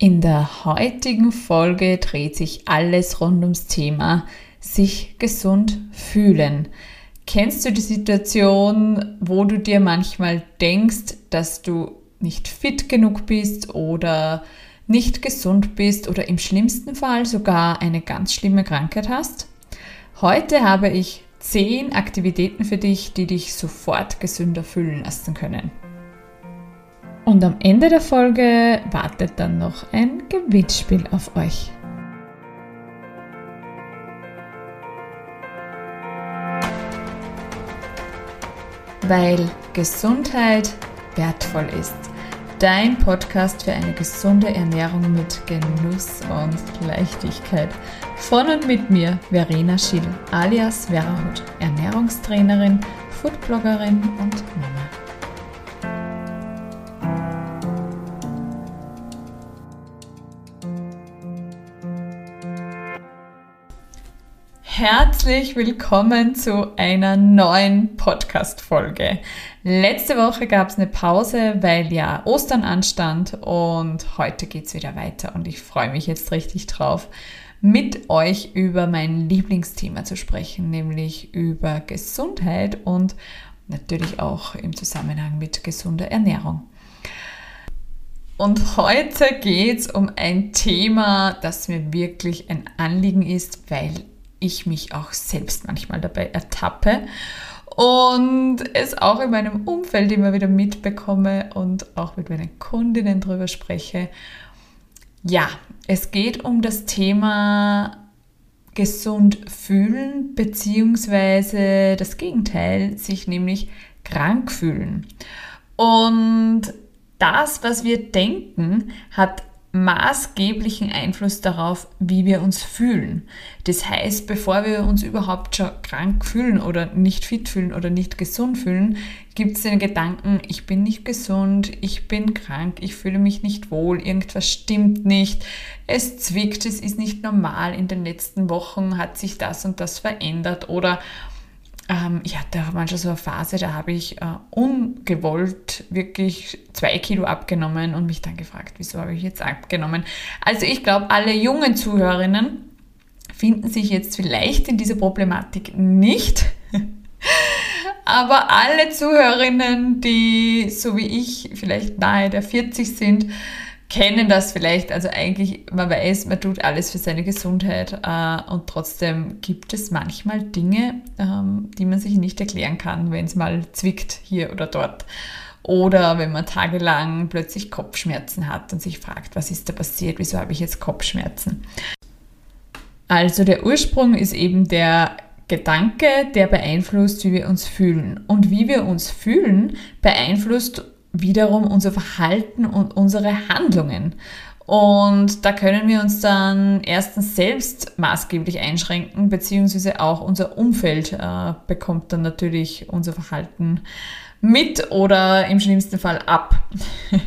In der heutigen Folge dreht sich alles rund ums Thema sich gesund fühlen. Kennst du die Situation, wo du dir manchmal denkst, dass du nicht fit genug bist oder nicht gesund bist oder im schlimmsten Fall sogar eine ganz schlimme Krankheit hast? Heute habe ich zehn Aktivitäten für dich, die dich sofort gesünder fühlen lassen können. Und am Ende der Folge wartet dann noch ein Gewinnspiel auf euch. Weil Gesundheit wertvoll ist. Dein Podcast für eine gesunde Ernährung mit Genuss und Leichtigkeit. Von und mit mir, Verena Schill, alias Vera Hut, Ernährungstrainerin, Foodbloggerin und Mama. Herzlich willkommen zu einer neuen Podcast-Folge. Letzte Woche gab es eine Pause, weil ja Ostern anstand und heute geht es wieder weiter und ich freue mich jetzt richtig drauf, mit euch über mein Lieblingsthema zu sprechen, nämlich über Gesundheit und natürlich auch im Zusammenhang mit gesunder Ernährung. Und heute geht es um ein Thema, das mir wirklich ein Anliegen ist, weil ich mich auch selbst manchmal dabei ertappe und es auch in meinem Umfeld immer wieder mitbekomme und auch mit meinen Kundinnen darüber spreche. Ja, es geht um das Thema gesund fühlen beziehungsweise das Gegenteil, sich nämlich krank fühlen. Und das, was wir denken, hat maßgeblichen Einfluss darauf, wie wir uns fühlen. Das heißt, bevor wir uns überhaupt schon krank fühlen oder nicht fit fühlen oder nicht gesund fühlen, gibt es den Gedanken, ich bin nicht gesund, ich bin krank, ich fühle mich nicht wohl, irgendwas stimmt nicht, es zwickt, es ist nicht normal, in den letzten Wochen hat sich das und das verändert oder ähm, ich hatte auch manchmal so eine Phase, da habe ich äh, ungewollt wirklich zwei Kilo abgenommen und mich dann gefragt, wieso habe ich jetzt abgenommen? Also ich glaube, alle jungen Zuhörerinnen finden sich jetzt vielleicht in dieser Problematik nicht. Aber alle Zuhörerinnen, die so wie ich vielleicht nahe der 40 sind, kennen das vielleicht. Also eigentlich, man weiß, man tut alles für seine Gesundheit äh, und trotzdem gibt es manchmal Dinge, ähm, die man sich nicht erklären kann, wenn es mal zwickt hier oder dort. Oder wenn man tagelang plötzlich Kopfschmerzen hat und sich fragt, was ist da passiert, wieso habe ich jetzt Kopfschmerzen? Also der Ursprung ist eben der Gedanke, der beeinflusst, wie wir uns fühlen. Und wie wir uns fühlen, beeinflusst wiederum unser Verhalten und unsere Handlungen. Und da können wir uns dann erstens selbst maßgeblich einschränken, beziehungsweise auch unser Umfeld äh, bekommt dann natürlich unser Verhalten mit oder im schlimmsten Fall ab.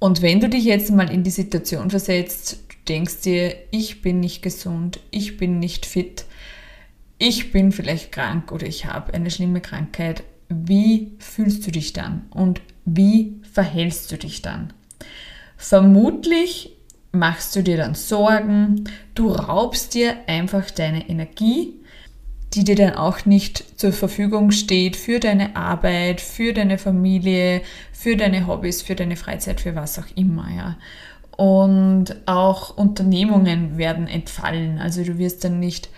und wenn du dich jetzt mal in die Situation versetzt, du denkst dir, ich bin nicht gesund, ich bin nicht fit, ich bin vielleicht krank oder ich habe eine schlimme Krankheit, wie fühlst du dich dann und wie verhältst du dich dann? Vermutlich machst du dir dann Sorgen, du raubst dir einfach deine Energie, die dir dann auch nicht zur Verfügung steht für deine Arbeit, für deine Familie, für deine Hobbys, für deine Freizeit, für was auch immer, ja. Und auch Unternehmungen werden entfallen. Also du wirst dann nicht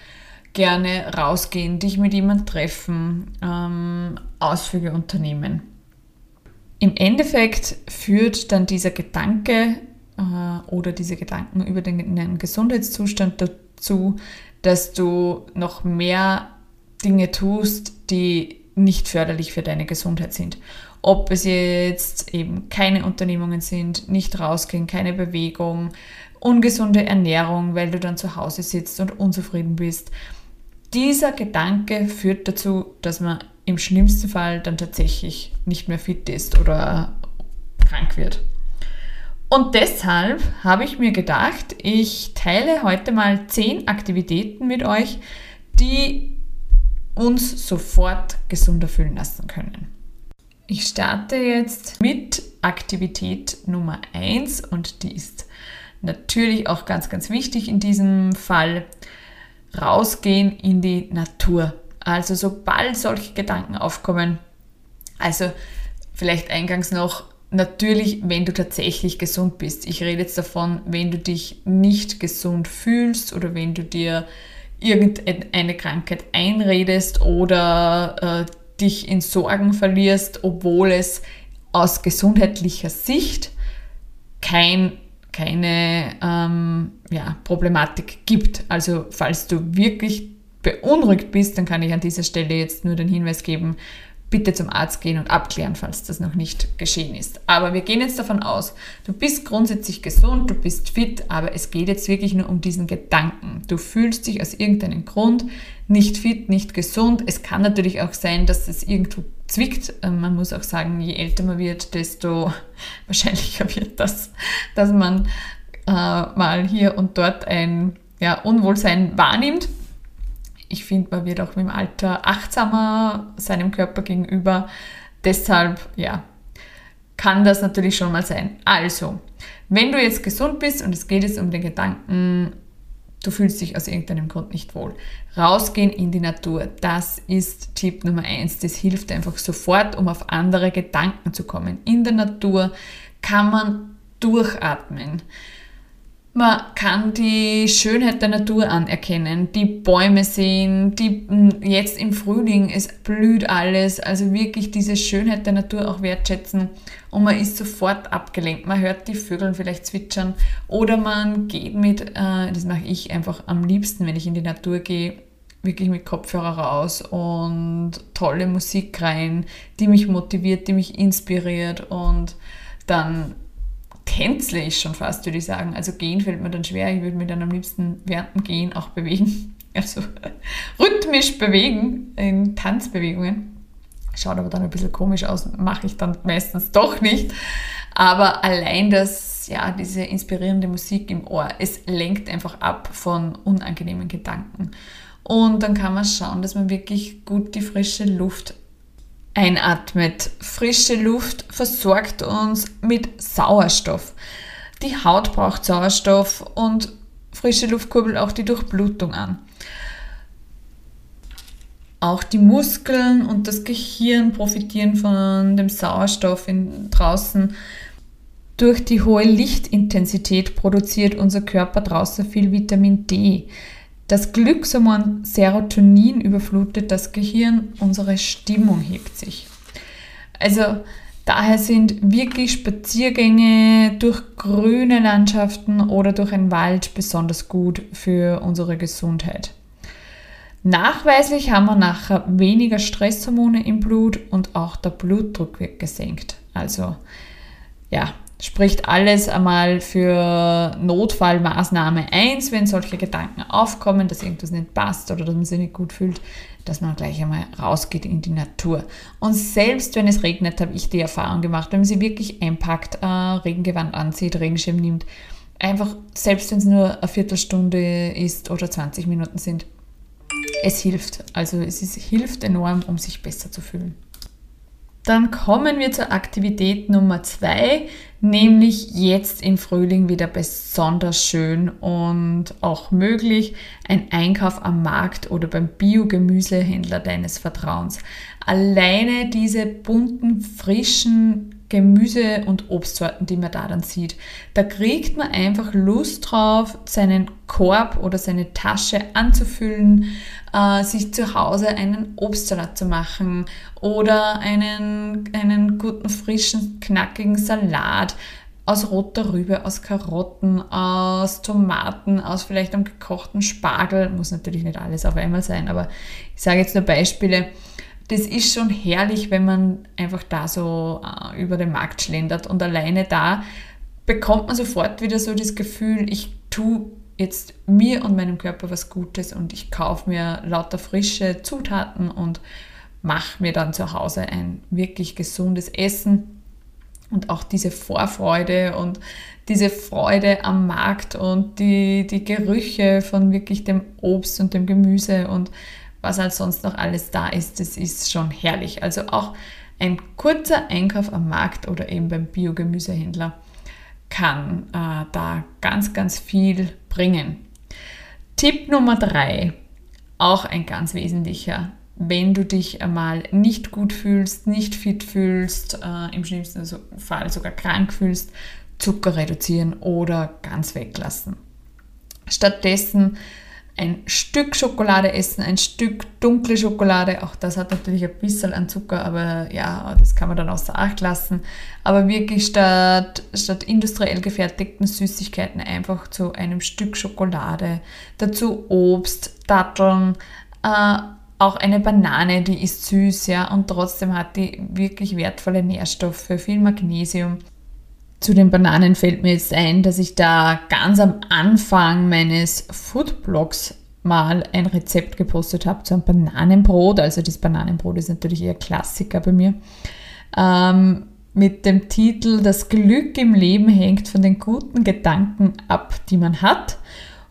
gerne rausgehen, dich mit jemandem treffen, ähm, Ausflüge unternehmen. Im Endeffekt führt dann dieser Gedanke äh, oder diese Gedanken über den, den Gesundheitszustand dazu, dass du noch mehr Dinge tust, die nicht förderlich für deine Gesundheit sind. Ob es jetzt eben keine Unternehmungen sind, nicht rausgehen, keine Bewegung, ungesunde Ernährung, weil du dann zu Hause sitzt und unzufrieden bist dieser Gedanke führt dazu, dass man im schlimmsten Fall dann tatsächlich nicht mehr fit ist oder krank wird. Und deshalb habe ich mir gedacht, ich teile heute mal zehn Aktivitäten mit euch, die uns sofort gesunder fühlen lassen können. Ich starte jetzt mit Aktivität Nummer 1 und die ist natürlich auch ganz, ganz wichtig in diesem Fall. Rausgehen in die Natur. Also sobald solche Gedanken aufkommen, also vielleicht eingangs noch, natürlich, wenn du tatsächlich gesund bist. Ich rede jetzt davon, wenn du dich nicht gesund fühlst oder wenn du dir irgendeine Krankheit einredest oder äh, dich in Sorgen verlierst, obwohl es aus gesundheitlicher Sicht kein, keine ähm, ja, Problematik gibt. Also falls du wirklich beunruhigt bist, dann kann ich an dieser Stelle jetzt nur den Hinweis geben, bitte zum Arzt gehen und abklären, falls das noch nicht geschehen ist. Aber wir gehen jetzt davon aus, du bist grundsätzlich gesund, du bist fit, aber es geht jetzt wirklich nur um diesen Gedanken. Du fühlst dich aus irgendeinem Grund nicht fit, nicht gesund. Es kann natürlich auch sein, dass es irgendwo zwickt. Ähm, man muss auch sagen, je älter man wird, desto wahrscheinlicher wird das, dass man äh, mal hier und dort ein ja, Unwohlsein wahrnimmt ich finde, man wird auch mit dem Alter achtsamer seinem Körper gegenüber. Deshalb, ja, kann das natürlich schon mal sein. Also, wenn du jetzt gesund bist und es geht jetzt um den Gedanken, du fühlst dich aus irgendeinem Grund nicht wohl, rausgehen in die Natur, das ist Tipp Nummer eins. Das hilft einfach sofort, um auf andere Gedanken zu kommen. In der Natur kann man durchatmen. Man kann die Schönheit der Natur anerkennen, die Bäume sehen, die, jetzt im Frühling, es blüht alles, also wirklich diese Schönheit der Natur auch wertschätzen. Und man ist sofort abgelenkt. Man hört die Vögel vielleicht zwitschern. Oder man geht mit, äh, das mache ich einfach am liebsten, wenn ich in die Natur gehe, wirklich mit Kopfhörer raus und tolle Musik rein, die mich motiviert, die mich inspiriert. Und dann tänzle ich schon fast, würde ich sagen. Also gehen fällt mir dann schwer. Ich würde mich dann am liebsten während dem Gehen auch bewegen. Also rhythmisch bewegen in Tanzbewegungen. Schaut aber dann ein bisschen komisch aus, mache ich dann meistens doch nicht. Aber allein das, ja, diese inspirierende Musik im Ohr, es lenkt einfach ab von unangenehmen Gedanken. Und dann kann man schauen, dass man wirklich gut die frische Luft einatmet. Frische Luft versorgt uns mit Sauerstoff. Die Haut braucht Sauerstoff und frische Luft kurbelt auch die Durchblutung an. Auch die Muskeln und das Gehirn profitieren von dem Sauerstoff in, draußen. Durch die hohe Lichtintensität produziert unser Körper draußen viel Vitamin D. Das Glückshormon Serotonin überflutet das Gehirn, unsere Stimmung hebt sich. Also daher sind wirklich Spaziergänge durch grüne Landschaften oder durch einen Wald besonders gut für unsere Gesundheit. Nachweislich haben wir nachher weniger Stresshormone im Blut und auch der Blutdruck wird gesenkt. Also ja, spricht alles einmal für Notfallmaßnahme 1, wenn solche Gedanken aufkommen, dass irgendwas nicht passt oder dass man sich nicht gut fühlt, dass man gleich einmal rausgeht in die Natur. Und selbst wenn es regnet, habe ich die Erfahrung gemacht, wenn man sie wirklich einpackt, äh, Regengewand anzieht, Regenschirm nimmt, einfach, selbst wenn es nur eine Viertelstunde ist oder 20 Minuten sind, es hilft. Also es ist, hilft enorm, um sich besser zu fühlen. Dann kommen wir zur Aktivität Nummer zwei, nämlich jetzt im Frühling wieder besonders schön und auch möglich ein Einkauf am Markt oder beim Biogemüsehändler deines Vertrauens. Alleine diese bunten, frischen Gemüse- und Obstsorten, die man da dann sieht. Da kriegt man einfach Lust drauf, seinen Korb oder seine Tasche anzufüllen, äh, sich zu Hause einen Obstsalat zu machen oder einen, einen guten, frischen, knackigen Salat aus roter Rübe, aus Karotten, aus Tomaten, aus vielleicht einem gekochten Spargel. Muss natürlich nicht alles auf einmal sein, aber ich sage jetzt nur Beispiele das ist schon herrlich, wenn man einfach da so äh, über den Markt schlendert und alleine da bekommt man sofort wieder so das Gefühl, ich tue jetzt mir und meinem Körper was Gutes und ich kaufe mir lauter frische Zutaten und mache mir dann zu Hause ein wirklich gesundes Essen und auch diese Vorfreude und diese Freude am Markt und die, die Gerüche von wirklich dem Obst und dem Gemüse und was halt sonst noch alles da ist, das ist schon herrlich. Also auch ein kurzer Einkauf am Markt oder eben beim Biogemüsehändler kann äh, da ganz, ganz viel bringen. Tipp Nummer drei, auch ein ganz wesentlicher. Wenn du dich einmal nicht gut fühlst, nicht fit fühlst, äh, im schlimmsten Fall sogar krank fühlst, Zucker reduzieren oder ganz weglassen. Stattdessen ein Stück Schokolade essen, ein Stück dunkle Schokolade. Auch das hat natürlich ein bisschen an Zucker, aber ja, das kann man dann außer Acht lassen. Aber wirklich statt, statt industriell gefertigten Süßigkeiten einfach zu einem Stück Schokolade. Dazu Obst, Datteln, äh, auch eine Banane, die ist süß, ja, und trotzdem hat die wirklich wertvolle Nährstoffe, viel Magnesium. Zu den Bananen fällt mir jetzt ein, dass ich da ganz am Anfang meines Foodblogs mal ein Rezept gepostet habe zu einem Bananenbrot. Also das Bananenbrot ist natürlich eher Klassiker bei mir. Ähm, mit dem Titel Das Glück im Leben hängt von den guten Gedanken ab, die man hat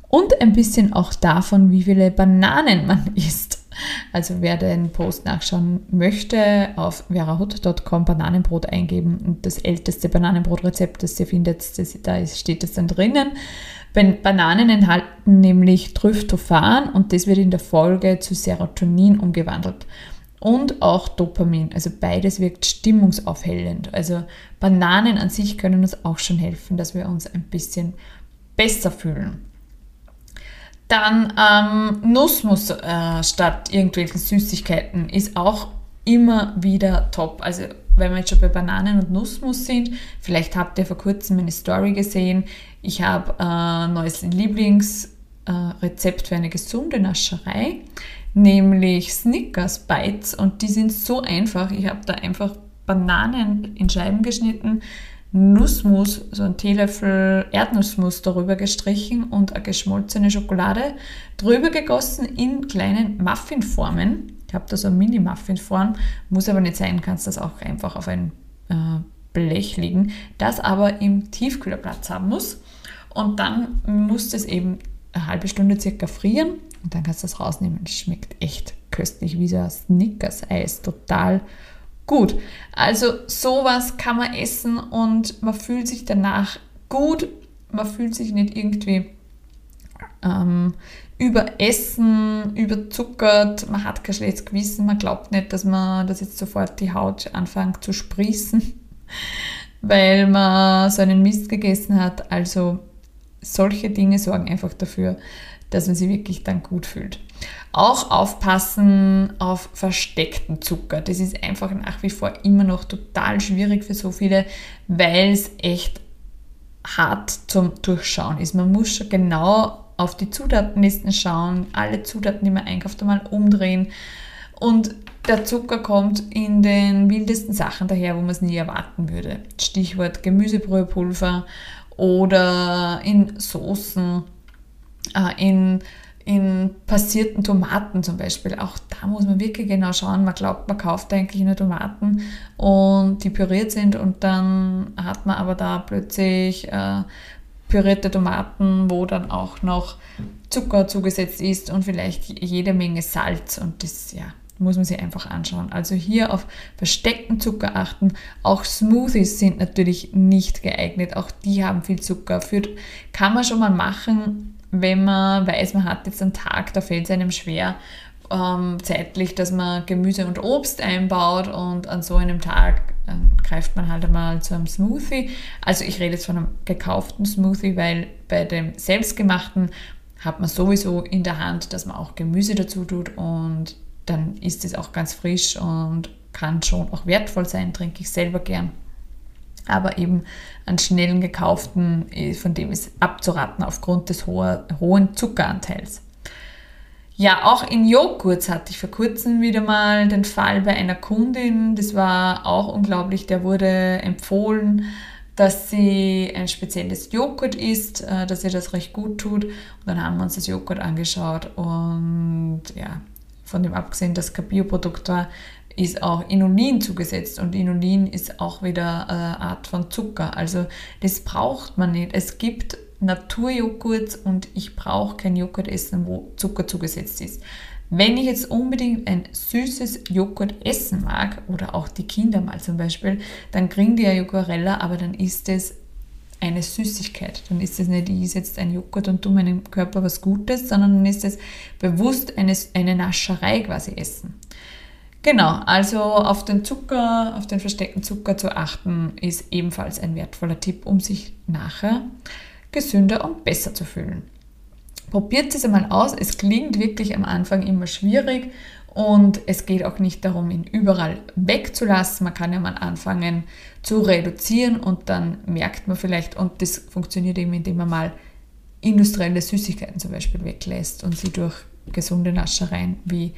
und ein bisschen auch davon, wie viele Bananen man isst. Also wer den Post nachschauen möchte, auf verahut.com Bananenbrot eingeben und das älteste Bananenbrotrezept, das ihr findet, das, da steht es dann drinnen. Bananen enthalten nämlich Tryptophan und das wird in der Folge zu Serotonin umgewandelt. Und auch Dopamin, also beides wirkt stimmungsaufhellend. Also Bananen an sich können uns auch schon helfen, dass wir uns ein bisschen besser fühlen. Dann ähm, Nussmus äh, statt irgendwelchen Süßigkeiten ist auch immer wieder top. Also wenn wir jetzt schon bei Bananen und Nussmus sind, vielleicht habt ihr vor kurzem meine Story gesehen. Ich habe ein äh, neues Lieblingsrezept äh, für eine gesunde Nascherei, nämlich Snickers Bites und die sind so einfach. Ich habe da einfach Bananen in Scheiben geschnitten, Nussmus, so ein Teelöffel Erdnussmus darüber gestrichen und eine geschmolzene Schokolade drüber gegossen in kleinen Muffinformen. Ich habe da so eine Mini-Muffin-Form, muss aber nicht sein, kannst das auch einfach auf ein äh, Blech legen, das aber im Tiefkühler Platz haben muss. Und dann muss das eben eine halbe Stunde circa frieren und dann kannst du das rausnehmen. Das schmeckt echt köstlich, wie so ein Snickers-Eis, total gut. Also sowas kann man essen und man fühlt sich danach gut. Man fühlt sich nicht irgendwie ähm, überessen, überzuckert, man hat kein schlechtes Gewissen, man glaubt nicht, dass man dass jetzt sofort die Haut anfängt zu sprießen, weil man so einen Mist gegessen hat. Also solche Dinge sorgen einfach dafür, dass man sich wirklich dann gut fühlt. Auch aufpassen auf versteckten Zucker. Das ist einfach nach wie vor immer noch total schwierig für so viele, weil es echt hart zum Durchschauen ist. Man muss schon genau auf die Zutatenlisten schauen, alle Zutaten, die man einkauft, einmal umdrehen. Und der Zucker kommt in den wildesten Sachen daher, wo man es nie erwarten würde. Stichwort Gemüsebrühepulver oder in Soßen, äh, in in passierten Tomaten zum Beispiel. Auch da muss man wirklich genau schauen. Man glaubt, man kauft eigentlich nur Tomaten und die püriert sind und dann hat man aber da plötzlich äh, pürierte Tomaten, wo dann auch noch Zucker zugesetzt ist und vielleicht jede Menge Salz und das ja muss man sich einfach anschauen. Also hier auf versteckten Zucker achten. Auch Smoothies sind natürlich nicht geeignet. Auch die haben viel Zucker. Für, kann man schon mal machen, wenn man weiß, man hat jetzt einen Tag, da fällt es einem schwer, ähm, zeitlich, dass man Gemüse und Obst einbaut und an so einem Tag äh, greift man halt einmal zu einem Smoothie. Also ich rede jetzt von einem gekauften Smoothie, weil bei dem selbstgemachten hat man sowieso in der Hand, dass man auch Gemüse dazu tut und dann ist es auch ganz frisch und kann schon auch wertvoll sein, trinke ich selber gern aber eben an schnellen gekauften, äh, von dem ist abzuraten aufgrund des hohen Zuckeranteils. Ja, auch in Joghurt hatte ich vor kurzem wieder mal den Fall bei einer Kundin. Das war auch unglaublich. Der wurde empfohlen, dass sie ein spezielles Joghurt isst, äh, dass ihr das recht gut tut. Und dann haben wir uns das Joghurt angeschaut und ja, von dem abgesehen, dass kein Bioprodukt war, ist auch Inulin zugesetzt und Inulin ist auch wieder eine Art von Zucker. Also das braucht man nicht. Es gibt Naturjoghurt und ich brauche kein Joghurt essen, wo Zucker zugesetzt ist. Wenn ich jetzt unbedingt ein süßes Joghurt essen mag, oder auch die Kinder mal zum Beispiel, dann kriegen die ja Joghurella, aber dann ist es eine Süßigkeit. Dann ist es nicht, ich esse jetzt ein Joghurt und tue meinem Körper was Gutes, sondern dann ist es bewusst eine, eine Nascherei quasi essen. Genau, also auf den Zucker, auf den versteckten Zucker zu achten, ist ebenfalls ein wertvoller Tipp, um sich nachher gesünder und besser zu fühlen. Probiert es einmal aus. Es klingt wirklich am Anfang immer schwierig und es geht auch nicht darum, ihn überall wegzulassen. Man kann ja mal anfangen zu reduzieren und dann merkt man vielleicht, und das funktioniert eben, indem man mal industrielle Süßigkeiten zum Beispiel weglässt und sie durch gesunde Naschereien wie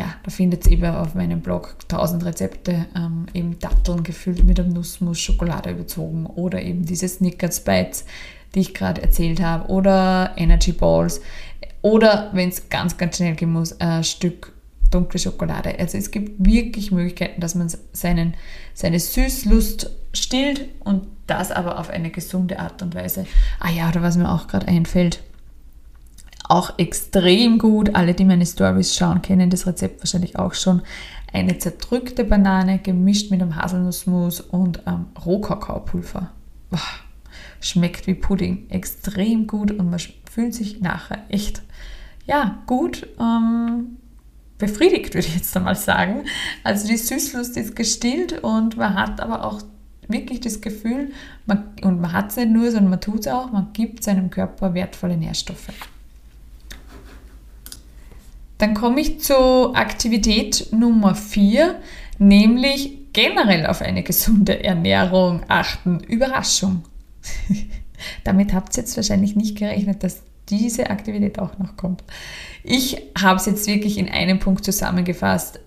ja, da findet ihr eben auf meinem Blog 1000 Rezepte, ähm, eben Datteln gefüllt mit einem Nussmus, Schokolade überzogen oder eben diese Snickers Bites, die ich gerade erzählt habe, oder Energy Balls oder wenn es ganz, ganz schnell gehen muss, ein Stück dunkle Schokolade. Also es gibt wirklich Möglichkeiten, dass man seinen, seine Süßlust stillt und das aber auf eine gesunde Art und Weise. Ah ja, oder was mir auch gerade einfällt, auch extrem gut. Alle, die meine Stories schauen, kennen das Rezept wahrscheinlich auch schon. Eine zerdrückte Banane gemischt mit einem Haselnussmus und ähm, Rohkakaopulver. Schmeckt wie Pudding. Extrem gut und man fühlt sich nachher echt, ja, gut ähm, befriedigt, würde ich jetzt einmal sagen. Also die Süßlust ist gestillt und man hat aber auch wirklich das Gefühl, man, und man hat es nicht nur, sondern man tut es auch, man gibt seinem Körper wertvolle Nährstoffe. Dann komme ich zu Aktivität Nummer 4, nämlich generell auf eine gesunde Ernährung achten. Überraschung. Damit habt ihr jetzt wahrscheinlich nicht gerechnet, dass diese Aktivität auch noch kommt. Ich habe es jetzt wirklich in einem Punkt zusammengefasst,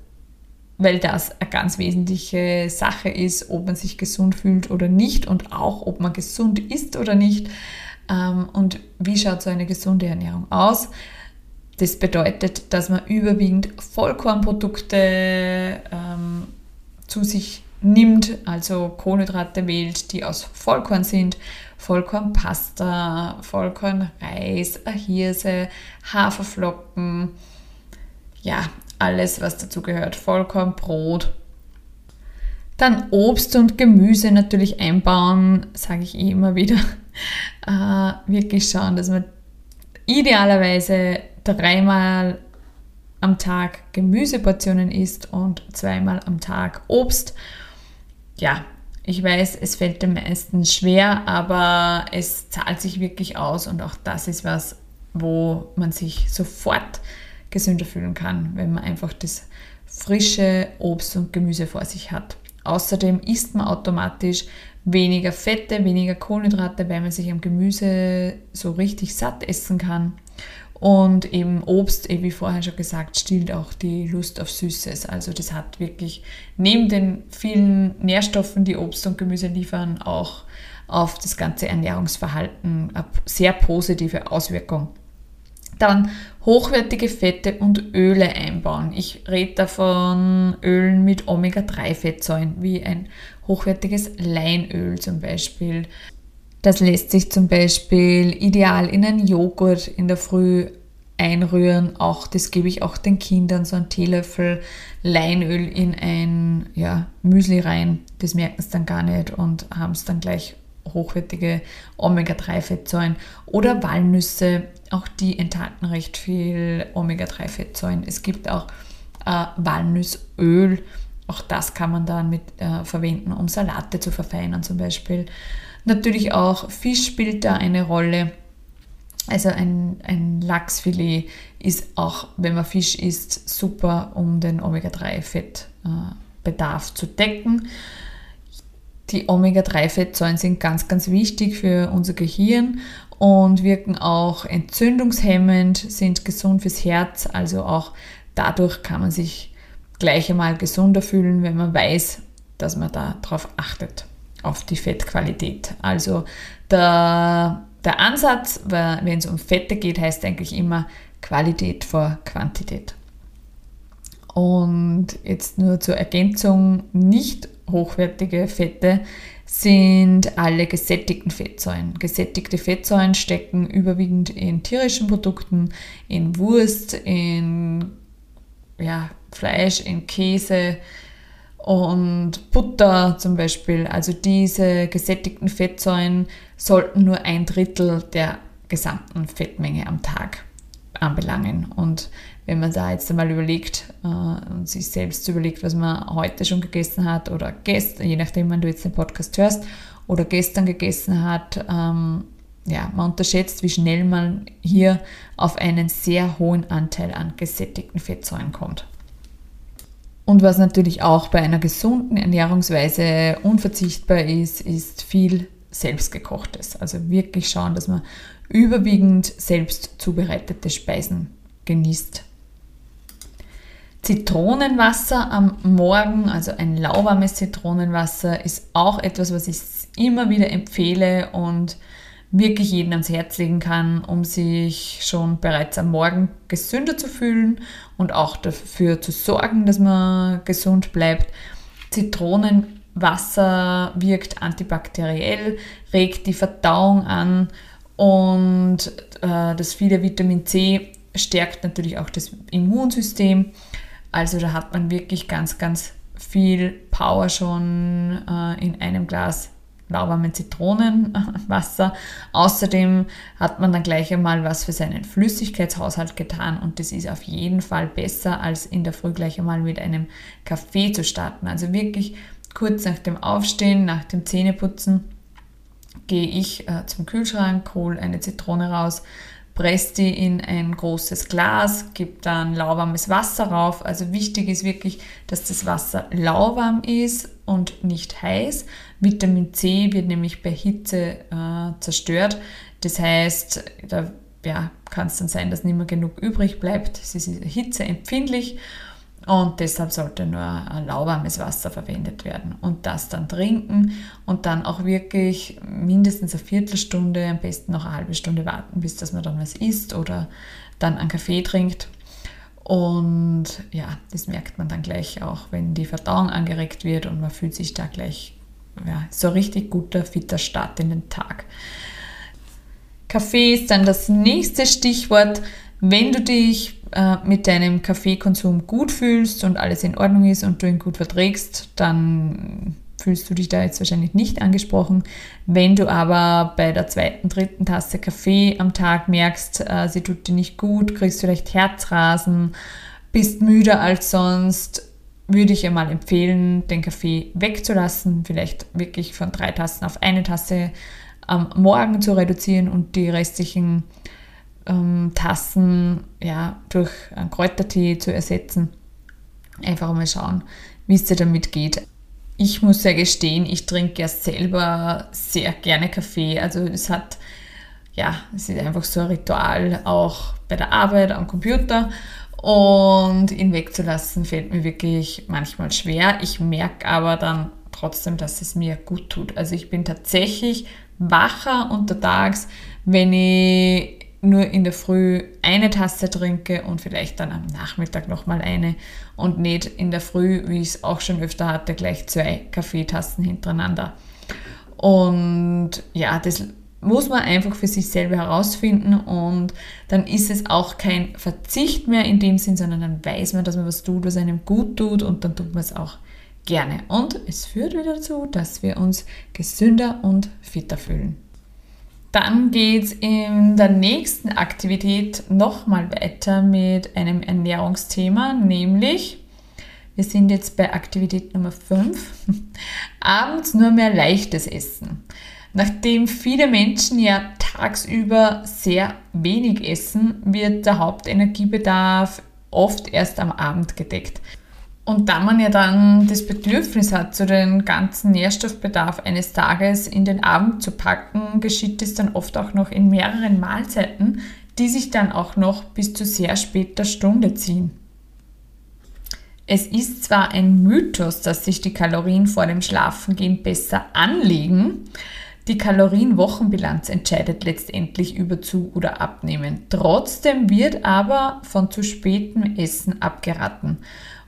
weil das eine ganz wesentliche Sache ist, ob man sich gesund fühlt oder nicht und auch, ob man gesund ist oder nicht. Ähm, und wie schaut so eine gesunde Ernährung aus? Das bedeutet, dass man überwiegend Vollkornprodukte ähm, zu sich nimmt, also Kohlenhydrate wählt, die aus Vollkorn sind, Vollkornpasta, Vollkornreis, Hirse, Haferflocken, ja, alles, was dazu gehört, Vollkornbrot. Dann Obst und Gemüse natürlich einbauen, sage ich eh immer wieder. Äh, wirklich schauen, dass man idealerweise dreimal am Tag Gemüseportionen isst und zweimal am Tag Obst. Ja, ich weiß, es fällt den meisten schwer, aber es zahlt sich wirklich aus und auch das ist was, wo man sich sofort gesünder fühlen kann, wenn man einfach das frische Obst und Gemüse vor sich hat. Außerdem isst man automatisch weniger Fette, weniger Kohlenhydrate, weil man sich am Gemüse so richtig satt essen kann. Und eben Obst, eh wie vorher schon gesagt, stillt auch die Lust auf Süßes. Also das hat wirklich neben den vielen Nährstoffen, die Obst und Gemüse liefern, auch auf das ganze Ernährungsverhalten eine sehr positive Auswirkung. Dann hochwertige Fette und Öle einbauen. Ich rede davon Ölen mit Omega-3-Fettsäuren, wie ein hochwertiges Leinöl zum Beispiel. Das lässt sich zum Beispiel ideal in einen Joghurt in der Früh einrühren. Auch das gebe ich auch den Kindern, so einen Teelöffel Leinöl in ein ja, Müsli rein. Das merken sie dann gar nicht und haben es dann gleich hochwertige Omega-3-Fettsäuren. Oder Walnüsse, auch die enthalten recht viel Omega-3-Fettsäuren. Es gibt auch äh, Walnussöl, auch das kann man dann mit äh, verwenden, um Salate zu verfeinern zum Beispiel. Natürlich auch Fisch spielt da eine Rolle. Also ein, ein Lachsfilet ist auch, wenn man Fisch isst, super, um den Omega-3-Fettbedarf zu decken. Die Omega-3-Fettsäuren sind ganz, ganz wichtig für unser Gehirn und wirken auch entzündungshemmend, sind gesund fürs Herz. Also auch dadurch kann man sich gleich einmal gesunder fühlen, wenn man weiß, dass man darauf achtet auf die Fettqualität. Also der, der Ansatz, wenn es um Fette geht, heißt eigentlich immer Qualität vor Quantität. Und jetzt nur zur Ergänzung, nicht hochwertige Fette sind alle gesättigten Fettsäuren. Gesättigte Fettsäuren stecken überwiegend in tierischen Produkten, in Wurst, in ja, Fleisch in Käse und Butter zum Beispiel. Also diese gesättigten Fettsäuren sollten nur ein Drittel der gesamten Fettmenge am Tag anbelangen. Und wenn man da jetzt einmal überlegt äh, und sich selbst überlegt, was man heute schon gegessen hat oder gestern, je nachdem, wann du jetzt den Podcast hörst, oder gestern gegessen hat, ähm, ja, man unterschätzt, wie schnell man hier auf einen sehr hohen Anteil an gesättigten Fettsäuren kommt. Und was natürlich auch bei einer gesunden Ernährungsweise unverzichtbar ist, ist viel selbstgekochtes. Also wirklich schauen, dass man überwiegend selbst zubereitete Speisen genießt. Zitronenwasser am Morgen, also ein lauwarmes Zitronenwasser, ist auch etwas, was ich immer wieder empfehle und wirklich jeden ans Herz legen kann, um sich schon bereits am Morgen gesünder zu fühlen und auch dafür zu sorgen, dass man gesund bleibt. Zitronenwasser wirkt antibakteriell, regt die Verdauung an und äh, das viele Vitamin C stärkt natürlich auch das Immunsystem. Also da hat man wirklich ganz, ganz viel Power schon äh, in einem Glas lauwarmen Zitronenwasser. Außerdem hat man dann gleich einmal was für seinen Flüssigkeitshaushalt getan und das ist auf jeden Fall besser, als in der Früh gleich einmal mit einem Kaffee zu starten. Also wirklich kurz nach dem Aufstehen, nach dem Zähneputzen gehe ich äh, zum Kühlschrank, hole eine Zitrone raus, presst die in ein großes Glas, gibt dann lauwarmes Wasser rauf. Also wichtig ist wirklich, dass das Wasser lauwarm ist und nicht heiß. Vitamin C wird nämlich bei Hitze äh, zerstört. Das heißt, da ja, kann es dann sein, dass nicht mehr genug übrig bleibt. Es ist hitzeempfindlich und deshalb sollte nur ein lauwarmes Wasser verwendet werden und das dann trinken und dann auch wirklich mindestens eine Viertelstunde, am besten noch eine halbe Stunde warten, bis dass man dann was isst oder dann einen Kaffee trinkt. Und ja, das merkt man dann gleich auch, wenn die Verdauung angeregt wird und man fühlt sich da gleich ja, so richtig guter, fitter Start in den Tag. Kaffee ist dann das nächste Stichwort. Wenn du dich äh, mit deinem Kaffeekonsum gut fühlst und alles in Ordnung ist und du ihn gut verträgst, dann fühlst du dich da jetzt wahrscheinlich nicht angesprochen. Wenn du aber bei der zweiten, dritten Tasse Kaffee am Tag merkst, äh, sie tut dir nicht gut, kriegst vielleicht Herzrasen, bist müder als sonst, würde ich einmal empfehlen, den Kaffee wegzulassen, vielleicht wirklich von drei Tassen auf eine Tasse am Morgen zu reduzieren und die restlichen ähm, Tassen ja, durch einen Kräutertee zu ersetzen. Einfach mal schauen, wie es dir damit geht. Ich muss ja gestehen, ich trinke ja selber sehr gerne Kaffee. Also es hat, ja, es ist einfach so ein Ritual, auch bei der Arbeit am Computer. Und ihn wegzulassen fällt mir wirklich manchmal schwer. Ich merke aber dann trotzdem, dass es mir gut tut. Also ich bin tatsächlich wacher untertags, wenn ich nur in der Früh eine Tasse trinke und vielleicht dann am Nachmittag nochmal eine und nicht in der Früh, wie ich es auch schon öfter hatte, gleich zwei Kaffeetassen hintereinander. Und ja, das muss man einfach für sich selber herausfinden und dann ist es auch kein Verzicht mehr in dem Sinn, sondern dann weiß man, dass man was tut, was einem gut tut und dann tut man es auch gerne. Und es führt wieder dazu, dass wir uns gesünder und fitter fühlen. Dann geht es in der nächsten Aktivität nochmal weiter mit einem Ernährungsthema, nämlich wir sind jetzt bei Aktivität Nummer 5. Abends nur mehr leichtes Essen. Nachdem viele Menschen ja tagsüber sehr wenig essen, wird der Hauptenergiebedarf oft erst am Abend gedeckt. Und da man ja dann das Bedürfnis hat, so den ganzen Nährstoffbedarf eines Tages in den Abend zu packen, geschieht es dann oft auch noch in mehreren Mahlzeiten, die sich dann auch noch bis zu sehr später Stunde ziehen. Es ist zwar ein Mythos, dass sich die Kalorien vor dem Schlafengehen besser anlegen, die Kalorienwochenbilanz entscheidet letztendlich über Zu- oder Abnehmen. Trotzdem wird aber von zu spätem Essen abgeraten.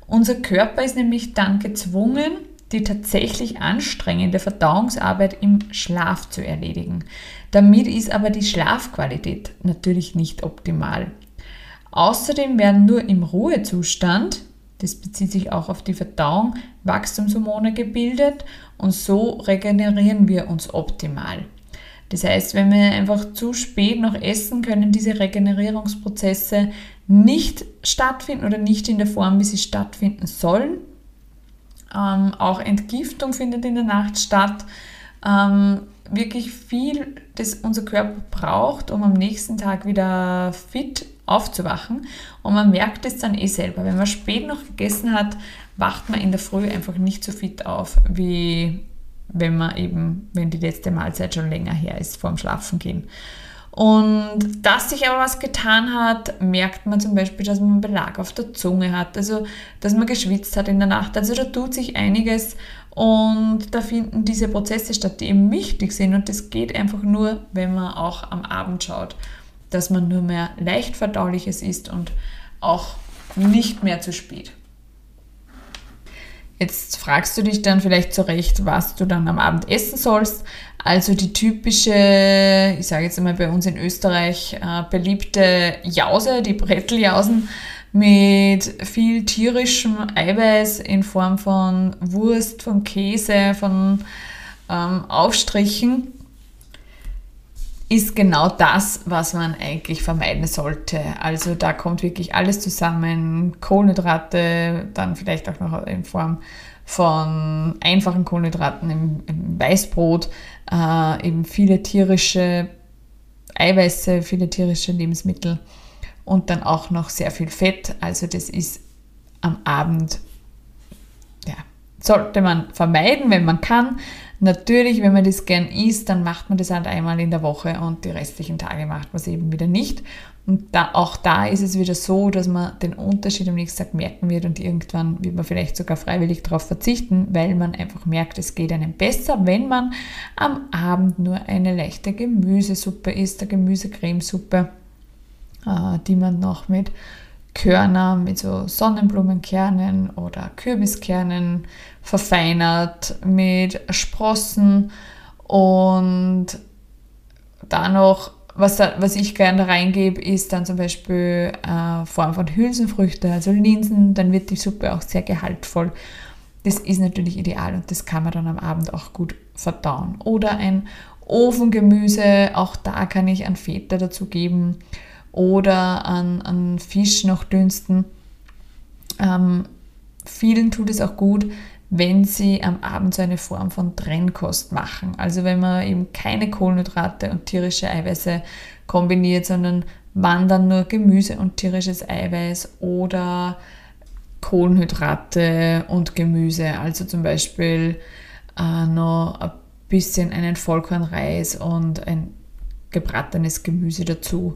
Unser Körper ist nämlich dann gezwungen, die tatsächlich anstrengende Verdauungsarbeit im Schlaf zu erledigen. Damit ist aber die Schlafqualität natürlich nicht optimal. Außerdem werden nur im Ruhezustand, das bezieht sich auch auf die Verdauung, Wachstumshormone gebildet und so regenerieren wir uns optimal. Das heißt, wenn wir einfach zu spät noch essen, können diese Regenerierungsprozesse nicht stattfinden oder nicht in der Form, wie sie stattfinden sollen. Ähm, auch Entgiftung findet in der Nacht statt. Ähm, wirklich viel, das unser Körper braucht, um am nächsten Tag wieder fit aufzuwachen. Und man merkt es dann eh selber. Wenn man spät noch gegessen hat, wacht man in der Früh einfach nicht so fit auf, wie wenn man eben, wenn die letzte Mahlzeit schon länger her ist, vorm Schlafen gehen. Und dass sich aber was getan hat, merkt man zum Beispiel, dass man einen Belag auf der Zunge hat, also dass man geschwitzt hat in der Nacht. Also da tut sich einiges und da finden diese Prozesse statt, die eben wichtig sind. Und das geht einfach nur, wenn man auch am Abend schaut, dass man nur mehr leicht verdauliches isst und auch nicht mehr zu spät. Jetzt fragst du dich dann vielleicht zurecht, was du dann am Abend essen sollst. Also die typische, ich sage jetzt einmal bei uns in Österreich, äh, beliebte Jause, die Bretteljausen mit viel tierischem Eiweiß in Form von Wurst, von Käse, von ähm, Aufstrichen ist genau das, was man eigentlich vermeiden sollte. Also da kommt wirklich alles zusammen. Kohlenhydrate, dann vielleicht auch noch in Form von einfachen Kohlenhydraten im, im Weißbrot, äh, eben viele tierische Eiweiße, viele tierische Lebensmittel und dann auch noch sehr viel Fett. Also das ist am Abend, ja, sollte man vermeiden, wenn man kann. Natürlich, wenn man das gern isst, dann macht man das halt einmal in der Woche und die restlichen Tage macht man es eben wieder nicht. Und da, auch da ist es wieder so, dass man den Unterschied am nächsten Tag merken wird und irgendwann wird man vielleicht sogar freiwillig darauf verzichten, weil man einfach merkt, es geht einem besser, wenn man am Abend nur eine leichte Gemüsesuppe isst, eine Gemüsecremesuppe, äh, die man noch mit Körner, mit so Sonnenblumenkernen oder Kürbiskernen verfeinert, mit Sprossen und dann noch, was, was ich gerne reingebe, ist dann zum Beispiel äh, Form von Hülsenfrüchte, also Linsen, dann wird die Suppe auch sehr gehaltvoll. Das ist natürlich ideal und das kann man dann am Abend auch gut verdauen. Oder ein Ofengemüse, auch da kann ich ein Feta dazu geben oder an, an Fisch noch dünsten. Ähm, vielen tut es auch gut, wenn sie am Abend so eine Form von Trennkost machen. Also wenn man eben keine Kohlenhydrate und tierische Eiweiße kombiniert, sondern wandern nur Gemüse und tierisches Eiweiß oder Kohlenhydrate und Gemüse. Also zum Beispiel äh, noch ein bisschen einen Vollkornreis und ein gebratenes Gemüse dazu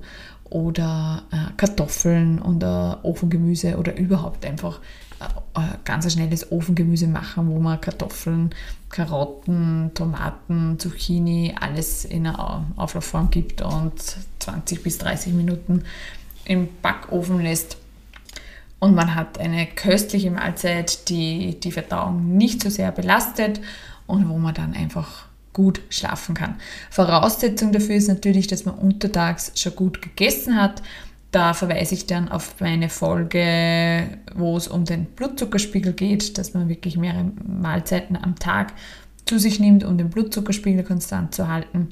oder äh, Kartoffeln äh, Ofengemüse oder überhaupt einfach äh, äh, ganz schnelles Ofengemüse machen, wo man Kartoffeln, Karotten, Tomaten, Zucchini, alles in einer Auflaufform gibt und 20 bis 30 Minuten im Backofen lässt. Und man hat eine köstliche Mahlzeit, die die Verdauung nicht so sehr belastet und wo man dann einfach gut schlafen kann. Voraussetzung dafür ist natürlich, dass man untertags schon gut gegessen hat. Da verweise ich dann auf meine Folge, wo es um den Blutzuckerspiegel geht, dass man wirklich mehrere Mahlzeiten am Tag zu sich nimmt, um den Blutzuckerspiegel konstant zu halten.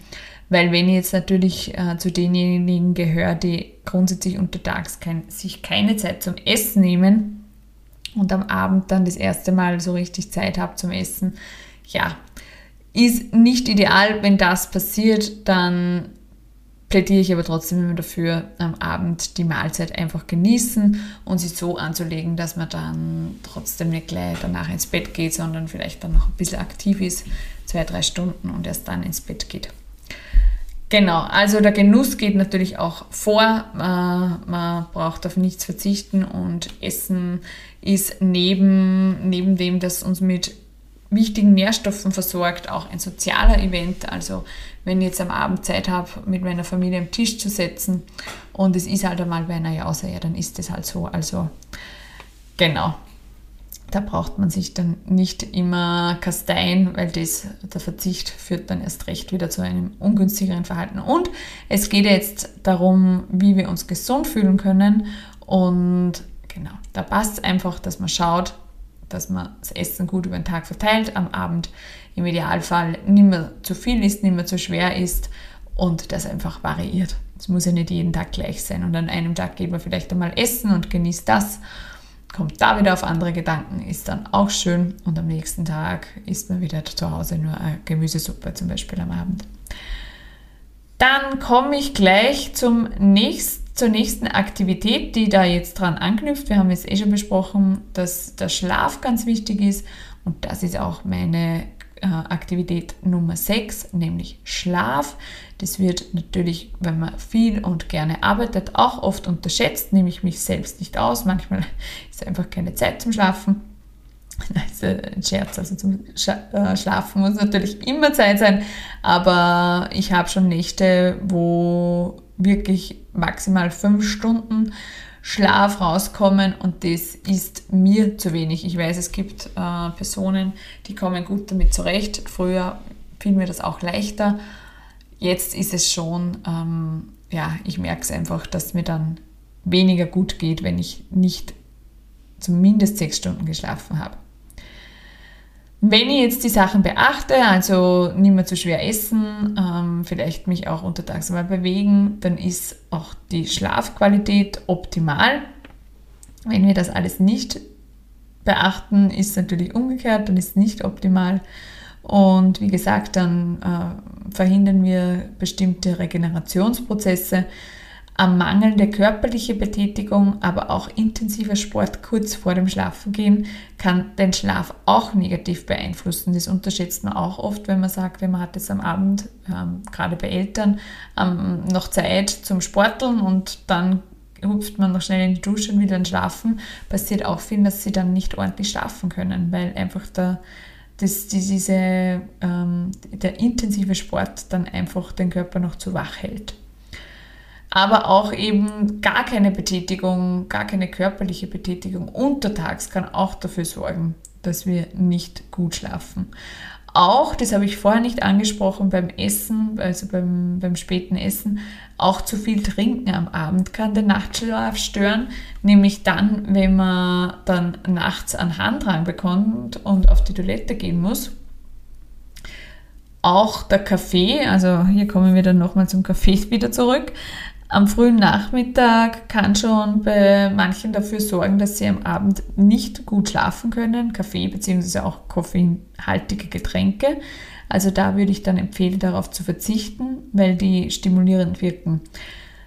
Weil wenn ich jetzt natürlich äh, zu denjenigen gehöre, die grundsätzlich untertags kein, sich keine Zeit zum Essen nehmen und am Abend dann das erste Mal so richtig Zeit habe zum Essen, ja, ist nicht ideal, wenn das passiert, dann plädiere ich aber trotzdem immer dafür, am Abend die Mahlzeit einfach genießen und sie so anzulegen, dass man dann trotzdem nicht gleich danach ins Bett geht, sondern vielleicht dann noch ein bisschen aktiv ist, zwei, drei Stunden und erst dann ins Bett geht. Genau, also der Genuss geht natürlich auch vor. Man braucht auf nichts verzichten und Essen ist neben, neben dem, dass uns mit wichtigen Nährstoffen versorgt, auch ein sozialer Event. Also wenn ich jetzt am Abend Zeit habe, mit meiner Familie am Tisch zu setzen und es ist halt einmal bei einer Jause, ja, dann ist es halt so. Also genau. Da braucht man sich dann nicht immer kasteien, weil das, der Verzicht führt dann erst recht wieder zu einem ungünstigeren Verhalten. Und es geht jetzt darum, wie wir uns gesund fühlen können Und genau, da passt es einfach, dass man schaut, dass man das Essen gut über den Tag verteilt, am Abend im Idealfall nicht mehr zu viel ist, nicht mehr zu schwer ist und das einfach variiert. Es muss ja nicht jeden Tag gleich sein und an einem Tag geht man vielleicht einmal essen und genießt das, kommt da wieder auf andere Gedanken, ist dann auch schön und am nächsten Tag isst man wieder zu Hause nur eine Gemüsesuppe zum Beispiel am Abend. Dann komme ich gleich zum nächst, zur nächsten Aktivität, die da jetzt dran anknüpft. Wir haben es eh schon besprochen, dass der Schlaf ganz wichtig ist und das ist auch meine äh, Aktivität Nummer 6, nämlich Schlaf. Das wird natürlich, wenn man viel und gerne arbeitet, auch oft unterschätzt, nehme ich mich selbst nicht aus. Manchmal ist einfach keine Zeit zum Schlafen. Das ist ein Scherz, also zum äh, Schlafen muss natürlich immer Zeit sein, aber ich habe schon Nächte, wo wirklich maximal fünf Stunden Schlaf rauskommen und das ist mir zu wenig. Ich weiß, es gibt äh, Personen, die kommen gut damit zurecht. Früher fiel mir das auch leichter. Jetzt ist es schon, ähm, ja, ich merke es einfach, dass mir dann weniger gut geht, wenn ich nicht zumindest sechs Stunden geschlafen habe. Wenn ich jetzt die Sachen beachte, also nicht mehr zu schwer essen, ähm, vielleicht mich auch untertags mal bewegen, dann ist auch die Schlafqualität optimal. Wenn wir das alles nicht beachten, ist es natürlich umgekehrt, dann ist es nicht optimal. Und wie gesagt, dann äh, verhindern wir bestimmte Regenerationsprozesse mangelnde körperliche Betätigung, aber auch intensiver Sport kurz vor dem Schlafengehen kann den Schlaf auch negativ beeinflussen. Das unterschätzt man auch oft, wenn man sagt, wenn man hat jetzt am Abend, ähm, gerade bei Eltern, ähm, noch Zeit zum Sporteln und dann hupft man noch schnell in die Dusche und wieder schlafen, passiert auch viel, dass sie dann nicht ordentlich schlafen können, weil einfach der, das, diese, ähm, der intensive Sport dann einfach den Körper noch zu wach hält aber auch eben gar keine Betätigung, gar keine körperliche Betätigung untertags kann auch dafür sorgen, dass wir nicht gut schlafen. Auch, das habe ich vorher nicht angesprochen, beim Essen, also beim, beim späten Essen, auch zu viel trinken am Abend kann den Nachtschlaf stören, nämlich dann, wenn man dann nachts einen Handrang bekommt und auf die Toilette gehen muss. Auch der Kaffee, also hier kommen wir dann nochmal zum Kaffee wieder zurück, am frühen Nachmittag kann schon bei manchen dafür sorgen, dass sie am Abend nicht gut schlafen können. Kaffee bzw. auch koffeinhaltige Getränke. Also da würde ich dann empfehlen, darauf zu verzichten, weil die stimulierend wirken.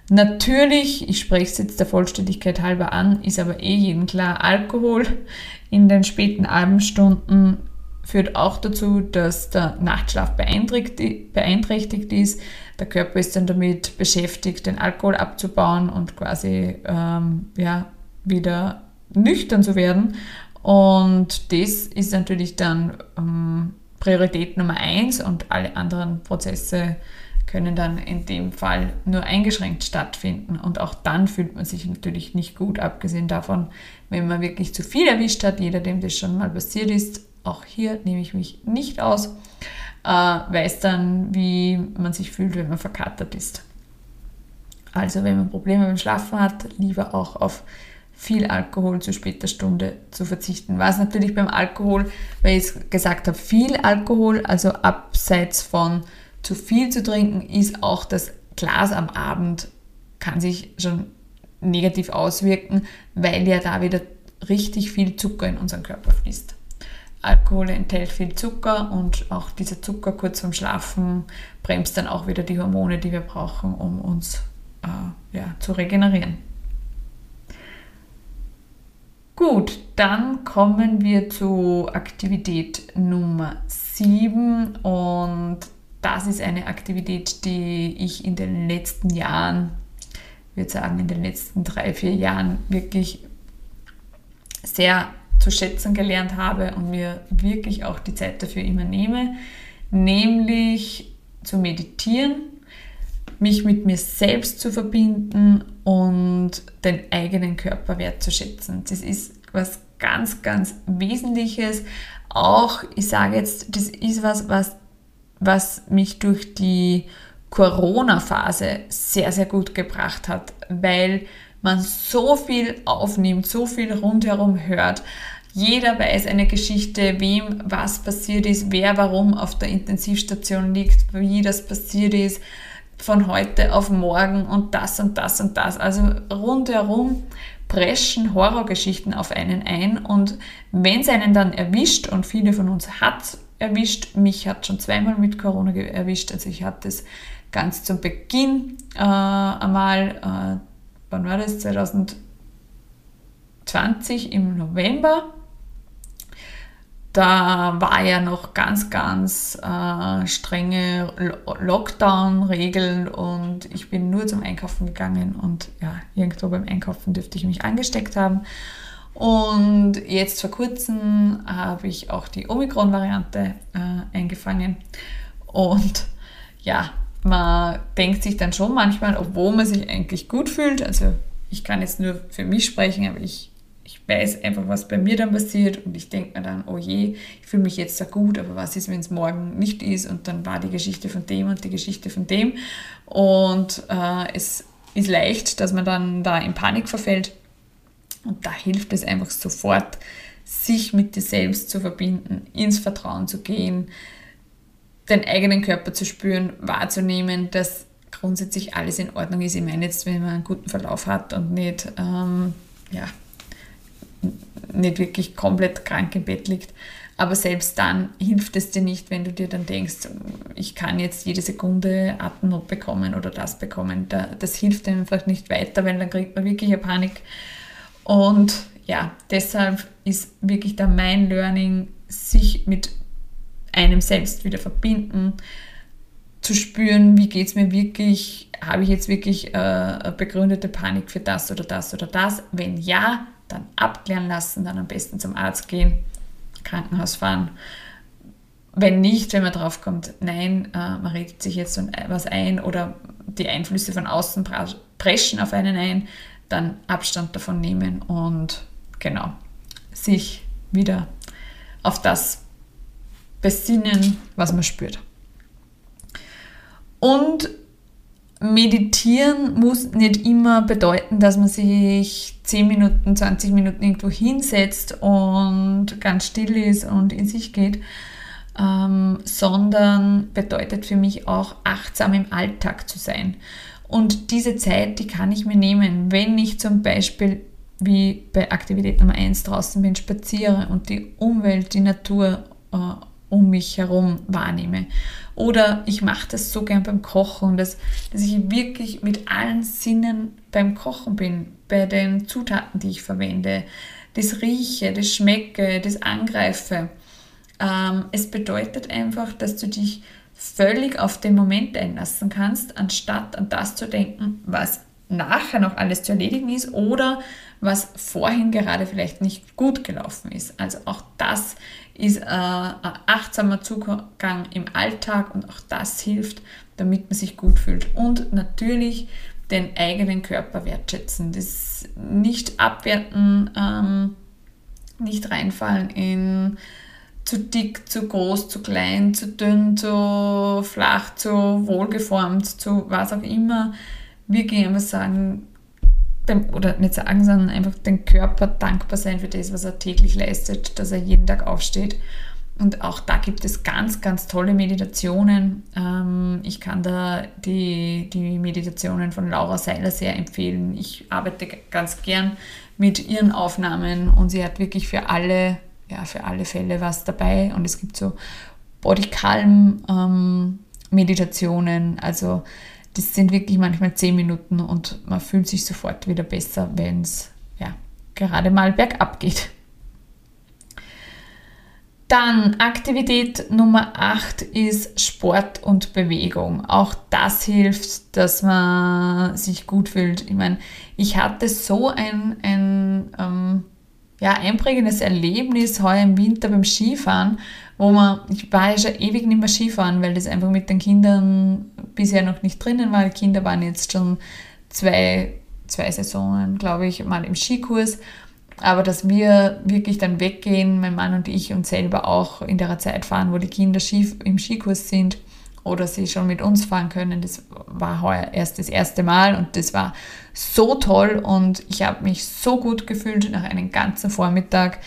Natürlich, ich spreche es jetzt der Vollständigkeit halber an, ist aber eh jedem klar, Alkohol in den späten Abendstunden führt auch dazu, dass der Nachtschlaf beeinträchtigt ist. Der Körper ist dann damit beschäftigt, den Alkohol abzubauen und quasi ähm, ja, wieder nüchtern zu werden. Und das ist natürlich dann ähm, Priorität Nummer eins und alle anderen Prozesse können dann in dem Fall nur eingeschränkt stattfinden. Und auch dann fühlt man sich natürlich nicht gut, abgesehen davon, wenn man wirklich zu viel erwischt hat. Jeder, dem das schon mal passiert ist, auch hier nehme ich mich nicht aus, äh, weiß dann, wie man sich fühlt, wenn man verkatert ist. Also wenn man Probleme beim Schlafen hat, lieber auch auf viel Alkohol zu später Stunde zu verzichten. Was natürlich beim Alkohol, weil ich gesagt habe, viel Alkohol, also abseits von zu viel zu trinken, ist auch das Glas am Abend kann sich schon negativ auswirken, weil ja da wieder richtig viel Zucker in unseren Körper fließt. Alkohol enthält viel Zucker und auch dieser Zucker kurz vorm Schlafen bremst dann auch wieder die Hormone, die wir brauchen, um uns äh, ja, zu regenerieren. Gut, dann kommen wir zu Aktivität Nummer 7 und das ist eine Aktivität, die ich in den letzten Jahren, ich würde sagen in den letzten drei, vier Jahren wirklich sehr zu schätzen gelernt habe und mir wirklich auch die Zeit dafür immer nehme, nämlich zu meditieren, mich mit mir selbst zu verbinden und den eigenen Körper wertzuschätzen. Das ist was ganz, ganz Wesentliches. Auch, ich sage jetzt, das ist was, was, was mich durch die Corona-Phase sehr, sehr gut gebracht hat, weil man so viel aufnimmt, so viel rundherum hört. Jeder weiß eine Geschichte, wem was passiert ist, wer warum auf der Intensivstation liegt, wie das passiert ist, von heute auf morgen und das und das und das. Also rundherum preschen Horrorgeschichten auf einen ein und wenn es einen dann erwischt und viele von uns hat erwischt, mich hat schon zweimal mit Corona erwischt, also ich hatte es ganz zum Beginn äh, einmal, äh, wann war das, 2020 im November da war ja noch ganz, ganz äh, strenge Lockdown-Regeln und ich bin nur zum Einkaufen gegangen und ja, irgendwo beim Einkaufen dürfte ich mich angesteckt haben. Und jetzt vor kurzem habe ich auch die Omikron-Variante äh, eingefangen und ja, man denkt sich dann schon manchmal, obwohl man sich eigentlich gut fühlt, also ich kann jetzt nur für mich sprechen, aber ich ich weiß einfach, was bei mir dann passiert. Und ich denke mir dann, oh je, ich fühle mich jetzt sehr gut, aber was ist, wenn es morgen nicht ist? Und dann war die Geschichte von dem und die Geschichte von dem. Und äh, es ist leicht, dass man dann da in Panik verfällt. Und da hilft es einfach sofort, sich mit dir selbst zu verbinden, ins Vertrauen zu gehen, den eigenen Körper zu spüren, wahrzunehmen, dass grundsätzlich alles in Ordnung ist. Ich meine jetzt, wenn man einen guten Verlauf hat und nicht ähm, ja, nicht wirklich komplett krank im Bett liegt. Aber selbst dann hilft es dir nicht, wenn du dir dann denkst, ich kann jetzt jede Sekunde Atemnot bekommen oder das bekommen. Das hilft einfach nicht weiter, weil dann kriegt man wirklich eine Panik. Und ja, deshalb ist wirklich da mein Learning, sich mit einem selbst wieder verbinden, zu spüren, wie geht es mir wirklich, habe ich jetzt wirklich äh, begründete Panik für das oder das oder das? Wenn ja, dann abklären lassen, dann am besten zum Arzt gehen, Krankenhaus fahren. Wenn nicht, wenn man drauf kommt, nein, äh, man redet sich jetzt was ein oder die Einflüsse von außen preschen auf einen ein, dann Abstand davon nehmen und genau sich wieder auf das besinnen, was man spürt. Und Meditieren muss nicht immer bedeuten, dass man sich 10 Minuten, 20 Minuten irgendwo hinsetzt und ganz still ist und in sich geht, ähm, sondern bedeutet für mich auch achtsam im Alltag zu sein. Und diese Zeit, die kann ich mir nehmen, wenn ich zum Beispiel wie bei Aktivität Nummer 1 draußen bin, spaziere und die Umwelt, die Natur äh, um mich herum wahrnehme. Oder ich mache das so gern beim Kochen, dass, dass ich wirklich mit allen Sinnen beim Kochen bin, bei den Zutaten, die ich verwende. Das rieche, das schmecke, das angreife. Ähm, es bedeutet einfach, dass du dich völlig auf den Moment einlassen kannst, anstatt an das zu denken, was nachher noch alles zu erledigen ist oder was vorhin gerade vielleicht nicht gut gelaufen ist. Also auch das ist äh, ein achtsamer Zugang im Alltag und auch das hilft, damit man sich gut fühlt. Und natürlich den eigenen Körper wertschätzen. Das nicht abwerten, ähm, nicht reinfallen in zu dick, zu groß, zu klein, zu dünn, zu flach, zu wohlgeformt, zu was auch immer. Wir gehen immer sagen, dem, oder nicht sagen, sondern einfach den Körper dankbar sein für das, was er täglich leistet, dass er jeden Tag aufsteht. Und auch da gibt es ganz, ganz tolle Meditationen. Ähm, ich kann da die, die Meditationen von Laura Seiler sehr empfehlen. Ich arbeite ganz gern mit ihren Aufnahmen und sie hat wirklich für alle, ja, für alle Fälle was dabei. Und es gibt so Body Calm ähm, also das sind wirklich manchmal zehn Minuten und man fühlt sich sofort wieder besser, wenn es ja, gerade mal bergab geht. Dann Aktivität Nummer 8 ist Sport und Bewegung. Auch das hilft, dass man sich gut fühlt. Ich meine, ich hatte so ein, ein ähm, ja, einprägendes Erlebnis heuer im Winter beim Skifahren, wo man, ich war ja schon ewig nicht mehr Skifahren, weil das einfach mit den Kindern bisher noch nicht drinnen war. Die Kinder waren jetzt schon zwei, zwei Saisonen, glaube ich, mal im Skikurs. Aber dass wir wirklich dann weggehen, mein Mann und ich und selber auch in der Zeit fahren, wo die Kinder Ski, im Skikurs sind oder sie schon mit uns fahren können. Das war heuer erst das erste Mal und das war so toll und ich habe mich so gut gefühlt nach einem ganzen Vormittag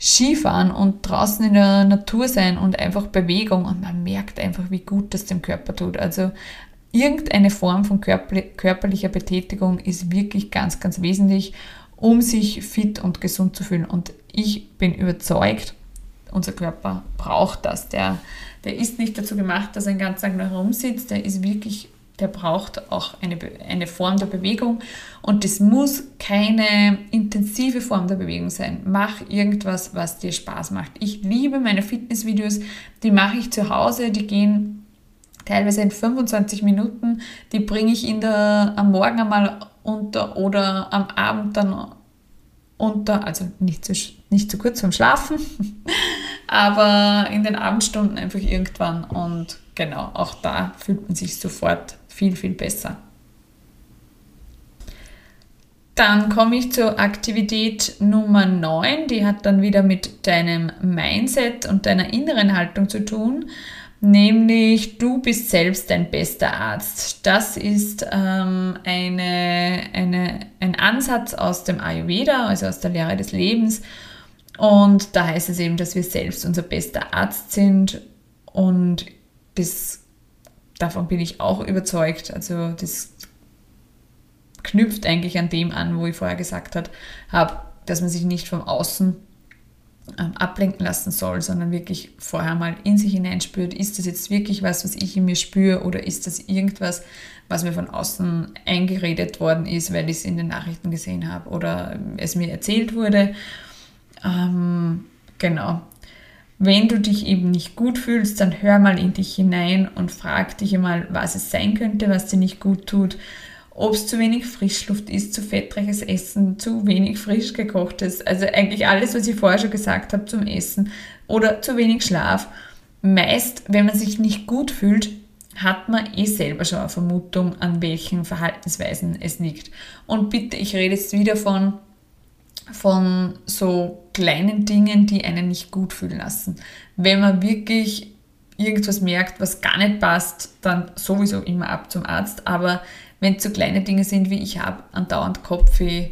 Skifahren und draußen in der Natur sein und einfach Bewegung und man merkt einfach, wie gut das dem Körper tut. Also irgendeine Form von körperlicher Betätigung ist wirklich ganz, ganz wesentlich, um sich fit und gesund zu fühlen. Und ich bin überzeugt, unser Körper braucht das. Der, der ist nicht dazu gemacht, dass er den ganzen Tag nur herumsitzt. Der ist wirklich, der braucht auch eine, eine Form der Bewegung. Und das muss keine intensive Form der Bewegung sein. Mach irgendwas, was dir Spaß macht. Ich liebe meine Fitnessvideos. Die mache ich zu Hause. Die gehen teilweise in 25 Minuten. Die bringe ich in der, am Morgen einmal unter oder am Abend dann unter, also nicht zu, nicht zu kurz zum Schlafen, aber in den Abendstunden einfach irgendwann und genau, auch da fühlt man sich sofort viel, viel besser. Dann komme ich zur Aktivität Nummer 9, die hat dann wieder mit deinem Mindset und deiner inneren Haltung zu tun nämlich du bist selbst dein bester Arzt. Das ist ähm, eine, eine, ein Ansatz aus dem Ayurveda, also aus der Lehre des Lebens. Und da heißt es eben, dass wir selbst unser bester Arzt sind und das, davon bin ich auch überzeugt. Also das knüpft eigentlich an dem an, wo ich vorher gesagt habe, dass man sich nicht vom Außen ähm, ablenken lassen soll, sondern wirklich vorher mal in sich hineinspürt, ist das jetzt wirklich was, was ich in mir spüre oder ist das irgendwas, was mir von außen eingeredet worden ist, weil ich es in den Nachrichten gesehen habe oder es mir erzählt wurde. Ähm, genau. Wenn du dich eben nicht gut fühlst, dann hör mal in dich hinein und frag dich einmal, was es sein könnte, was dir nicht gut tut ob es zu wenig Frischluft ist, zu fettreiches Essen, zu wenig frisch gekochtes, also eigentlich alles, was ich vorher schon gesagt habe zum Essen oder zu wenig Schlaf. Meist, wenn man sich nicht gut fühlt, hat man eh selber schon eine Vermutung, an welchen Verhaltensweisen es liegt. Und bitte, ich rede jetzt wieder von, von so kleinen Dingen, die einen nicht gut fühlen lassen. Wenn man wirklich irgendwas merkt, was gar nicht passt, dann sowieso immer ab zum Arzt. Aber wenn es so kleine Dinge sind wie ich habe andauernd Kopfweh,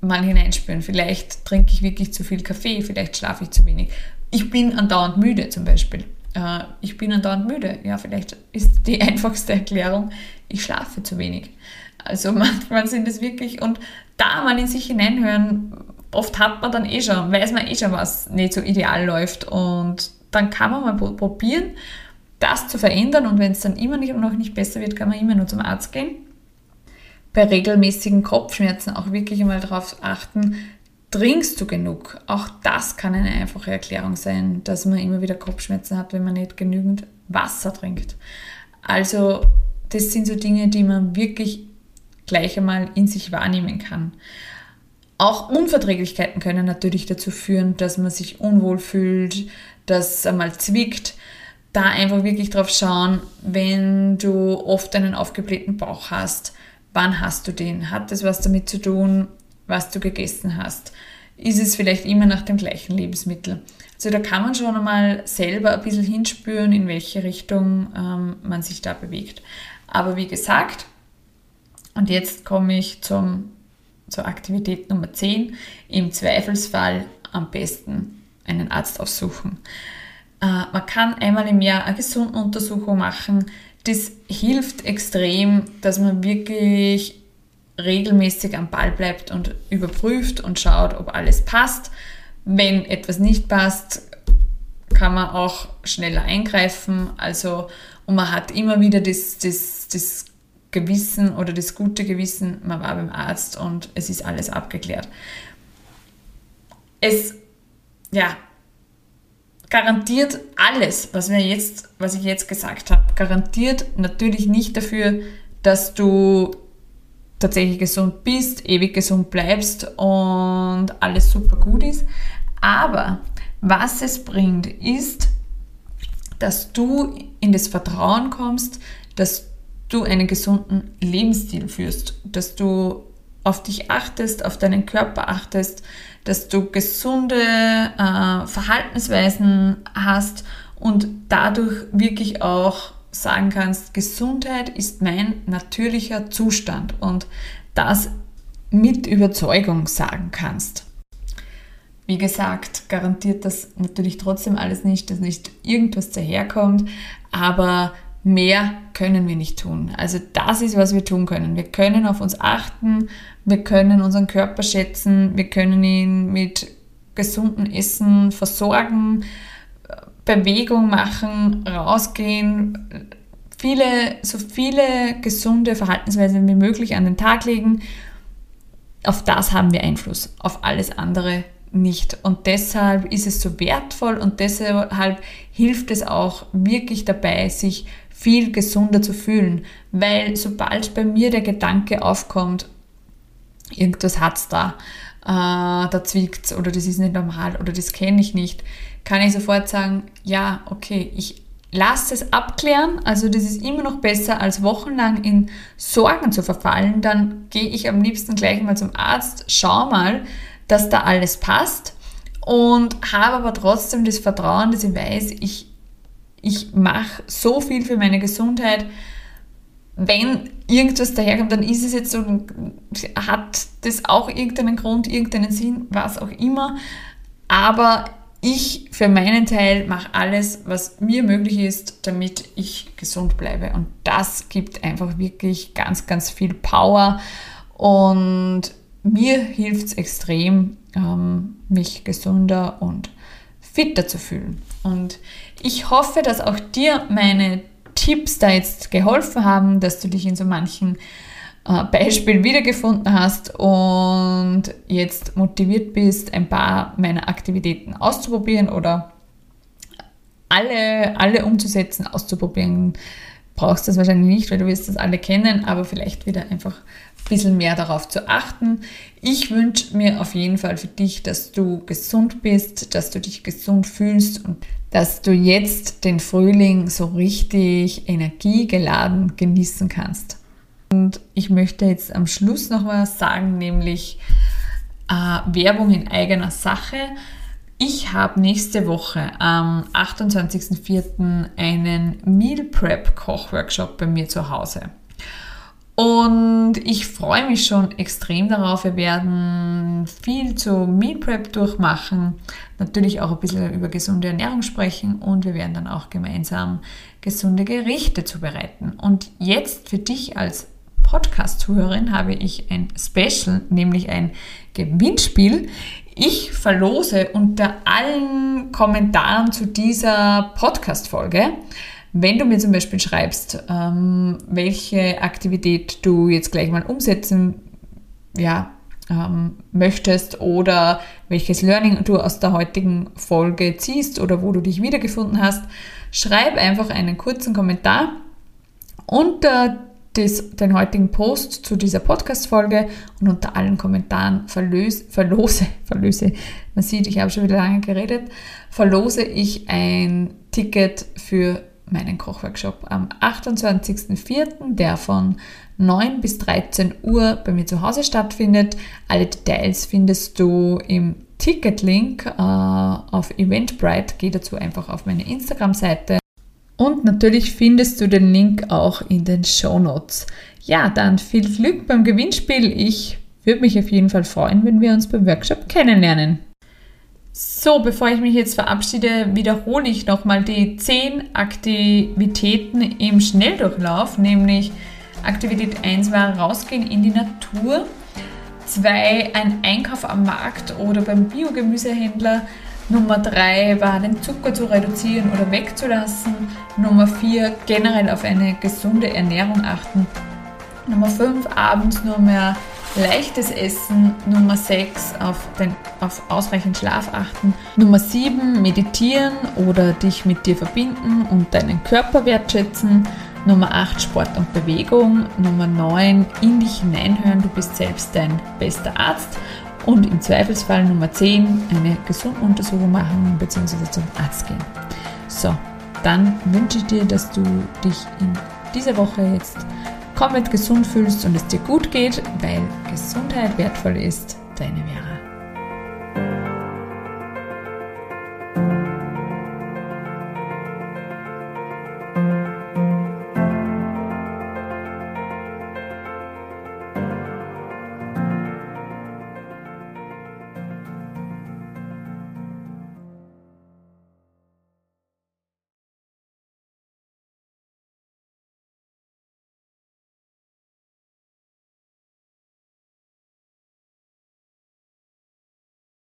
mal hineinspüren. Vielleicht trinke ich wirklich zu viel Kaffee, vielleicht schlafe ich zu wenig. Ich bin andauernd müde zum Beispiel. Äh, ich bin andauernd müde. Ja, vielleicht ist die einfachste Erklärung, ich schlafe zu wenig. Also manchmal sind es wirklich, und da mal in sich hineinhören, oft hat man dann eh schon, weiß man eh schon, was nicht so ideal läuft. Und dann kann man mal probieren das zu verändern und wenn es dann immer noch nicht besser wird, kann man immer nur zum Arzt gehen. Bei regelmäßigen Kopfschmerzen auch wirklich einmal darauf achten, trinkst du genug? Auch das kann eine einfache Erklärung sein, dass man immer wieder Kopfschmerzen hat, wenn man nicht genügend Wasser trinkt. Also das sind so Dinge, die man wirklich gleich einmal in sich wahrnehmen kann. Auch Unverträglichkeiten können natürlich dazu führen, dass man sich unwohl fühlt, dass einmal zwickt da einfach wirklich drauf schauen, wenn du oft einen aufgeblähten Bauch hast, wann hast du den? Hat das was damit zu tun, was du gegessen hast? Ist es vielleicht immer nach dem gleichen Lebensmittel? Also da kann man schon einmal selber ein bisschen hinspüren, in welche Richtung ähm, man sich da bewegt. Aber wie gesagt, und jetzt komme ich zum, zur Aktivität Nummer 10, im Zweifelsfall am besten einen Arzt aufsuchen. Äh, man kann einmal im Jahr eine Gesundenuntersuchung machen. Das hilft extrem, dass man wirklich regelmäßig am Ball bleibt und überprüft und schaut, ob alles passt. Wenn etwas nicht passt, kann man auch schneller eingreifen. Also, und man hat immer wieder das, das, das Gewissen oder das gute Gewissen, man war beim Arzt und es ist alles abgeklärt. Es, ja, garantiert alles, was, wir jetzt, was ich jetzt gesagt habe, garantiert natürlich nicht dafür, dass du tatsächlich gesund bist, ewig gesund bleibst und alles super gut ist. Aber was es bringt, ist, dass du in das Vertrauen kommst, dass du einen gesunden Lebensstil führst, dass du auf dich achtest, auf deinen Körper achtest, dass du gesunde äh, Verhaltensweisen hast und dadurch wirklich auch sagen kannst, Gesundheit ist mein natürlicher Zustand und das mit Überzeugung sagen kannst. Wie gesagt, garantiert das natürlich trotzdem alles nicht, dass nicht irgendwas daherkommt, aber mehr können wir nicht tun. Also das ist, was wir tun können. Wir können auf uns achten, wir können unseren Körper schätzen, wir können ihn mit gesundem Essen versorgen, Bewegung machen, rausgehen, viele, so viele gesunde Verhaltensweisen wie möglich an den Tag legen. Auf das haben wir Einfluss, auf alles andere nicht. Und deshalb ist es so wertvoll und deshalb hilft es auch wirklich dabei, sich viel gesunder zu fühlen. Weil sobald bei mir der Gedanke aufkommt, irgendwas hat es da, äh, da zwickt oder das ist nicht normal oder das kenne ich nicht, kann ich sofort sagen, ja, okay, ich lasse es abklären. Also das ist immer noch besser, als wochenlang in Sorgen zu verfallen. Dann gehe ich am liebsten gleich mal zum Arzt, schau mal, dass da alles passt und habe aber trotzdem das Vertrauen, dass ich weiß, ich, ich mache so viel für meine Gesundheit. Wenn irgendwas daherkommt, dann ist es jetzt so, hat das auch irgendeinen Grund, irgendeinen Sinn, was auch immer. Aber ich für meinen Teil mache alles, was mir möglich ist, damit ich gesund bleibe. Und das gibt einfach wirklich ganz, ganz viel Power. Und mir hilft es extrem, ähm, mich gesunder und fitter zu fühlen. Und ich hoffe, dass auch dir meine Tipps da jetzt geholfen haben, dass du dich in so manchen äh, Beispielen wiedergefunden hast und jetzt motiviert bist, ein paar meiner Aktivitäten auszuprobieren oder alle, alle umzusetzen, auszuprobieren. Brauchst das wahrscheinlich nicht, weil du wirst das alle kennen, aber vielleicht wieder einfach bisschen mehr darauf zu achten. Ich wünsche mir auf jeden Fall für dich, dass du gesund bist, dass du dich gesund fühlst und dass du jetzt den Frühling so richtig energiegeladen genießen kannst. Und ich möchte jetzt am Schluss noch was sagen, nämlich äh, Werbung in eigener Sache. Ich habe nächste Woche am 28.04. einen Meal Prep Kochworkshop bei mir zu Hause. Und ich freue mich schon extrem darauf. Wir werden viel zu Meal Prep durchmachen, natürlich auch ein bisschen über gesunde Ernährung sprechen und wir werden dann auch gemeinsam gesunde Gerichte zubereiten. Und jetzt für dich als Podcast-Zuhörerin habe ich ein Special, nämlich ein Gewinnspiel. Ich verlose unter allen Kommentaren zu dieser Podcast-Folge wenn du mir zum Beispiel schreibst, ähm, welche Aktivität du jetzt gleich mal umsetzen ja, ähm, möchtest oder welches Learning du aus der heutigen Folge ziehst oder wo du dich wiedergefunden hast, schreib einfach einen kurzen Kommentar unter des, den heutigen Post zu dieser Podcast-Folge und unter allen Kommentaren verlöse, verlose, verlose, man sieht, ich habe schon wieder lange geredet, verlose ich ein Ticket für meinen Kochworkshop am 28.04., der von 9 bis 13 Uhr bei mir zu Hause stattfindet. Alle Details findest du im Ticketlink äh, auf Eventbrite. Geh dazu einfach auf meine Instagram-Seite. Und natürlich findest du den Link auch in den Show Notes. Ja, dann viel Glück beim Gewinnspiel. Ich würde mich auf jeden Fall freuen, wenn wir uns beim Workshop kennenlernen. So, bevor ich mich jetzt verabschiede, wiederhole ich nochmal die 10 Aktivitäten im Schnelldurchlauf, nämlich Aktivität 1 war rausgehen in die Natur, 2 ein Einkauf am Markt oder beim Biogemüsehändler, Nummer 3 war den Zucker zu reduzieren oder wegzulassen, Nummer 4 generell auf eine gesunde Ernährung achten, Nummer 5 abends nur mehr leichtes Essen. Nummer 6 auf, auf ausreichend Schlaf achten. Nummer 7 meditieren oder dich mit dir verbinden und deinen Körper wertschätzen. Nummer 8 Sport und Bewegung. Nummer 9 in dich hineinhören, du bist selbst dein bester Arzt. Und im Zweifelsfall Nummer 10 eine Gesunduntersuchung machen bzw. zum Arzt gehen. So, dann wünsche ich dir, dass du dich in dieser Woche jetzt komplett gesund fühlst und es dir gut geht, weil Gesundheit wertvoll ist. Deine Vera.